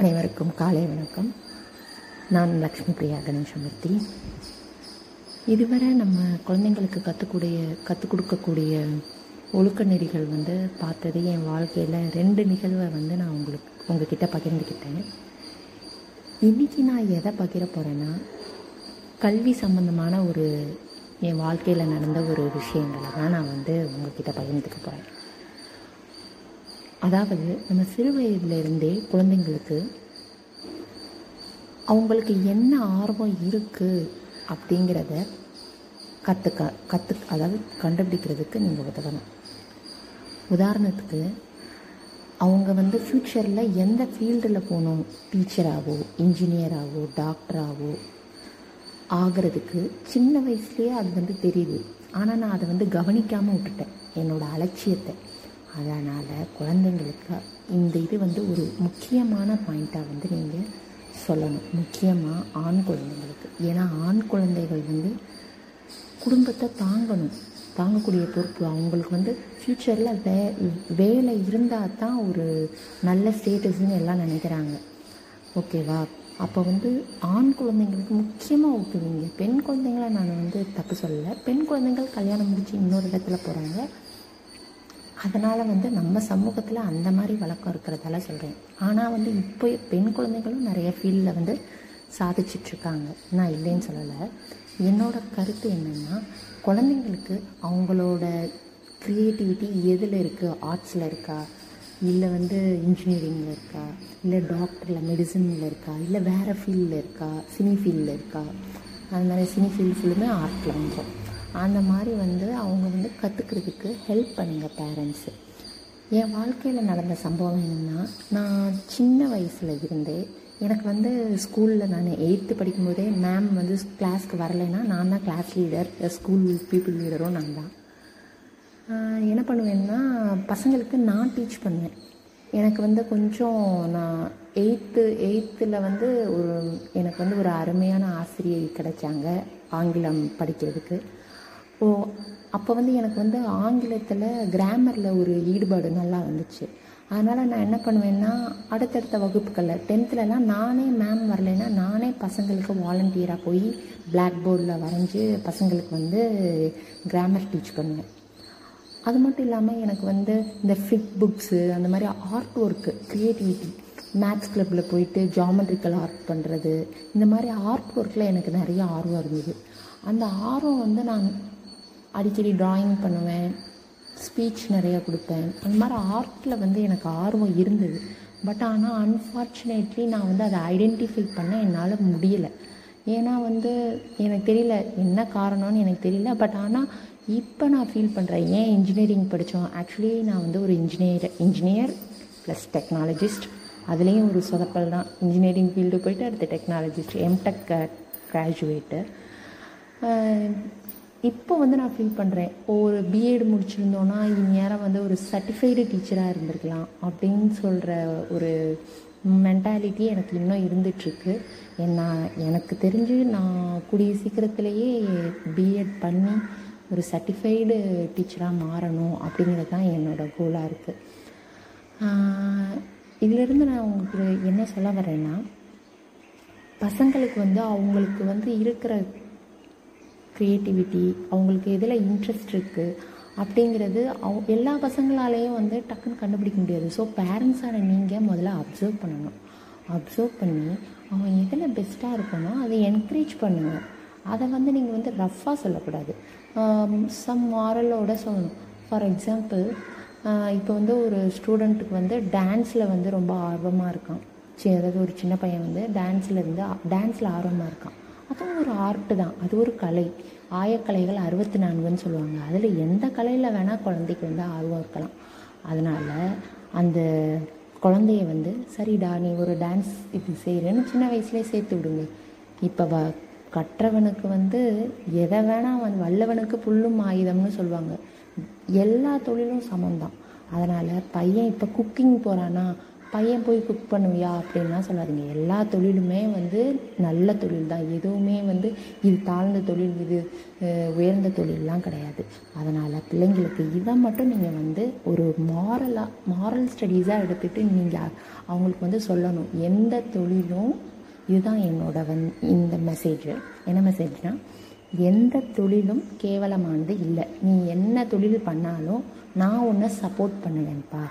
அனைவருக்கும் காலை வணக்கம். நான் லக்ஷ்மி பிரியா கணேசமூர்த்தி. இதுவரை நம்ம குழந்தைங்களுக்கு கற்றுக்கூடிய கற்றுக் கொடுக்கக்கூடிய ஒழுக்க நெறிகள் வந்து பார்த்தது என் வாழ்க்கையில் ரெண்டு நிகழ்வை வந்து நான் உங்களுக்கு உங்ககிட்ட பகிர்ந்துக்கிட்டேன் இன்றைக்கி நான் எதை பகிர போகிறேன்னா கல்வி சம்மந்தமான ஒரு என் வாழ்க்கையில் நடந்த ஒரு விஷயங்களை தான் நான் வந்து உங்ககிட்ட பகிர்ந்துக்க போகிறேன் அதாவது நம்ம சிறு வயதிலிருந்தே குழந்தைங்களுக்கு அவங்களுக்கு என்ன ஆர்வம் இருக்குது அப்படிங்கிறத கற்றுக்க கற்று அதாவது கண்டுபிடிக்கிறதுக்கு நீங்கள் உதவணும். உதாரணத்துக்கு அவங்க வந்து ஃப்யூச்சரில் எந்த ஃபீல்டில் போகணும்? டீச்சராகவோ இன்ஜினியராகவோ டாக்டராகவோ ஆகிறதுக்கு சின்ன வயசுலேயே அது வந்து தெரியுது. ஆனால் நான் அதை வந்து கவனிக்காமல் விட்டுட்டேன். என்னோடய அலட்சியத்தை. அதனால் குழந்தைங்களுக்கு இந்த இது வந்து ஒரு முக்கியமான பாயிண்ட்டாக வந்து நீங்கள் சொல்லணும். முக்கியமாக ஆண் குழந்தைங்களுக்கு. ஏன்னா ஆண் குழந்தைகள் வந்து குடும்பத்தை தாங்கணும். தாங்கக்கூடிய பொறுப்பு அவங்களுக்கு வந்து ஃப்யூச்சரில் வே வேலை இருந்தால் தான் ஒரு நல்ல ஸ்டேட்டஸ்ன்னு எல்லாம் நினைக்கிறாங்க. ஓகேவா அப்போ வந்து ஆண் குழந்தைங்களுக்கு முக்கியமாக ஊக்குவீங்க. பெண் குழந்தைங்கள நான் வந்து தப்பு சொல்லலை. பெண் குழந்தைங்கள் கல்யாணம் முடித்து இன்னொரு இடத்துல போகிறாங்க அதனால் வந்து நம்ம சமூகத்தில் அந்த மாதிரி வழக்கம் இருக்கிறதால சொல்கிறேன் ஆனால் வந்து இப்போ பெண் குழந்தைகளும் நிறைய ஃபீல்டில் வந்து சாதிச்சிட்ருக்காங்க நான் இல்லைன்னு சொல்லலை. என்னோட கருத்து என்னென்னா குழந்தைங்களுக்கு அவங்களோட க்ரியேட்டிவிட்டி எதில் இருக்குது ஆர்ட்ஸில் இருக்கா? இல்லை வந்து இன்ஜினியரிங்கில் இருக்கா? இல்லை டாக்டரில் மெடிசனில் இருக்கா? இல்லை வேறு ஃபீல்டில் இருக்கா? சினி ஃபீல்டில் இருக்கா? அது மாதிரி சினி ஃபீல்டு ஃபுல்லுமே ஆர்ட்டில் வந்துடும் அந்த மாதிரி வந்து அவங்க வந்து கற்றுக்கிறதுக்கு ஹெல்ப் பண்ணுங்கள் பேரண்ட்ஸு என் வாழ்க்கையில் நடந்த சம்பவம் என்னென்னா நான் சின்ன வயசில் இருந்தே எனக்கு வந்து ஸ்கூலில் நான் எயித்து படிக்கும்போதே மேம் வந்து கிளாஸ்க்கு வரலைன்னா நான் தான் கிளாஸ் லீடர் ஸ்கூல் பீப்புள் லீடரும் நான் தான். என்ன பண்ணுவேன்னா பசங்களுக்கு நான் டீச் பண்ணுவேன். எனக்கு வந்து கொஞ்சம் நான் எயித்து எயித்தில் வந்து ஒரு எனக்கு வந்து ஒரு அருமையான ஆசிரியை கிடைச்சாங்க ஆங்கிலம் படிக்கிறதுக்கு. ஓ அப்போ வந்து எனக்கு வந்து ஆங்கிலத்தில் கிராமரில் ஒரு ஈடுபாடு நல்லா வந்துச்சு. அதனால் நான் என்ன பண்ணுவேன்னா அடுத்தடுத்த வகுப்புகளில் டென்த்துலலாம் நானே மேம் வரலைன்னா நானே பசங்களுக்கு வாலண்டியராக போய் பிளாக் போர்டில் வரைஞ்சி பசங்களுக்கு வந்து கிராமர் டீச் பண்ணுவேன். அது மட்டும் இல்லாமல் எனக்கு வந்து இந்த ஃபிட் புக்ஸு அந்த மாதிரி ஆர்ட் ஒர்க்கு க்ரியேட்டிவிட்டி மேத்ஸ் கிளப்பில் போயிட்டு ஜாமெட்ரிக்கல் ஆர்ட் பண்ணுறது இந்த மாதிரி ஆர்ட் ஒர்க்கில் எனக்கு நிறைய ஆர்வம் இருந்தது. அந்த ஆர்வம் வந்து நான் அடிக்கடி ட்ராயிங் பண்ணுவேன் ஸ்பீச் நிறையா கொடுப்பேன். அந்த மாதிரி ஆர்ட்டில் வந்து எனக்கு ஆர்வம் இருந்தது. பட் ஆனால் அன்ஃபார்ச்சுனேட்லி நான் வந்து அதை ஐடென்டிஃபை பண்ண என்னால் முடியலை. ஏன்னா வந்து எனக்கு தெரியல என்ன காரணம்னு எனக்கு தெரியல. பட் ஆனால் இப்போ நான் ஃபீல் பண்ணுறேன் ஏன் இன்ஜினியரிங் படித்தோம் ஆக்சுவலி நான் வந்து ஒரு இன்ஜினியர் இன்ஜினியர் ப்ளஸ் டெக்னாலஜிஸ்ட் அதுலேயும் ஒரு சொதப்பல் தான். இன்ஜினியரிங் ஃபீல்டு போயிட்டு அடுத்து டெக்னாலஜிஸ்ட் எம்டெக் கிராஜுவேட்டு இப்போ வந்து நான் ஃபீல் பண்ணுறேன் ஒரு பிஎட் முடிச்சிருந்தோன்னா இந்நேரம் வந்து ஒரு சர்டிஃபைடு டீச்சராக இருந்திருக்கலாம் அப்படின்னு சொல்கிற ஒரு மென்டாலிட்டி எனக்கு இன்னும் இருந்துகிட்ருக்கு நான் எனக்கு தெரிஞ்சு நான் கூடிய சீக்கிரத்திலேயே பிஎட் பண்ணி ஒரு சர்டிஃபைடு டீச்சராக மாறணும் அப்படிங்கிறது தான் என்னோடய கோலாக இருக்குது இதிலிருந்து நான் உங்களுக்கு என்ன சொல்ல வரேன்னா பசங்களுக்கு வந்து அவங்களுக்கு வந்து இருக்கிற க்ரியேட்டிவிட்டி அவங்களுக்கு எதில் இன்ட்ரெஸ்ட் இருக்குது அப்படிங்கிறது அவ் எல்லா பசங்களாலேயும் வந்து டக்குன்னு கண்டுபிடிக்க முடியாது. ஸோ பேரண்ட்ஸான நீங்கள் முதல்ல அப்சர்வ் பண்ணணும். அப்சர்வ் பண்ணி அவன் எதில் பெஸ்ட்டாக இருக்கனோ அதை என்கரேஜ் பண்ணுங்கள் அதை வந்து நீங்கள் வந்து ரஃப்பாக சொல்லக்கூடாது. சம் மாரலோட சொல்லணும். ஃபார் எக்ஸாம்பிள் இப்போ வந்து ஒரு ஸ்டூடெண்ட்டுக்கு வந்து டான்ஸில் வந்து ரொம்ப ஆர்வமாக இருக்கான். சரி அதாவது ஒரு சின்ன பையன் வந்து டான்ஸில் இருந்து டான்ஸில் ஆர்வமாக இருக்கான். அதுவும் ஒரு ஆர்ட்டு தான். அது ஒரு கலை. ஆயக்கலைகள் அறுபத்தி நான்குன்னு சொல்லுவாங்க. அதில் எந்த கலையில் வேணால் குழந்தைக்கு வந்து ஆர்வம் இருக்கலாம். அதனால் அந்த குழந்தைய வந்து சரிடா நீ ஒரு டான்ஸ் இது செய்கிறேன்னு சின்ன வயசுலேயே சேர்த்து விடுங்க. இப்போ வ கற்றவனுக்கு வந்து எதை வேணால் வந்து வல்லவனுக்கு புல்லும் ஆயுதம்னு சொல்லுவாங்க. எல்லா தொழிலும் சமம்தான். அதனால் பையன் இப்போ குக்கிங் போகிறான்னா பையன் போய் குக் பண்ணுவியா அப்படின்லாம் சொல்லாதீங்க. எல்லா தொழிலுமே வந்து நல்ல தொழில் தான். எதுவுமே வந்து இது தாழ்ந்த தொழில் இது உயர்ந்த தொழிலெலாம் கிடையாது. அதனால் பிள்ளைங்களுக்கு இதை மட்டும் நீங்கள் வந்து ஒரு மாரலாக மாரல் ஸ்டடீஸாக எடுத்துகிட்டு நீங்கள் அவங்களுக்கு வந்து சொல்லணும். எந்த தொழிலும் இதுதான் என்னோட வந் இந்த மெசேஜ் என்ன மெசேஜ்னால் எந்த தொழிலும் கேவலமானது இல்லை. நீ என்ன தொழில் பண்ணாலும் நான் உன்னை சப்போர்ட் பண்ணுவேன்ப்பா.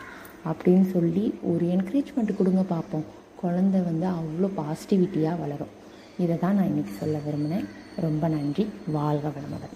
அப்படின்னு சொல்லி ஒரு என்கரேஜ்மெண்ட் கொடுங்க பார்ப்போம் குழந்தை வந்து அவ்வளோ பாசிட்டிவிட்டியாக வளரும். இதை தான் நான் இன்றைக்கி சொல்ல விரும்பினேன் ரொம்ப நன்றி. வாழ்க வளமுடன்.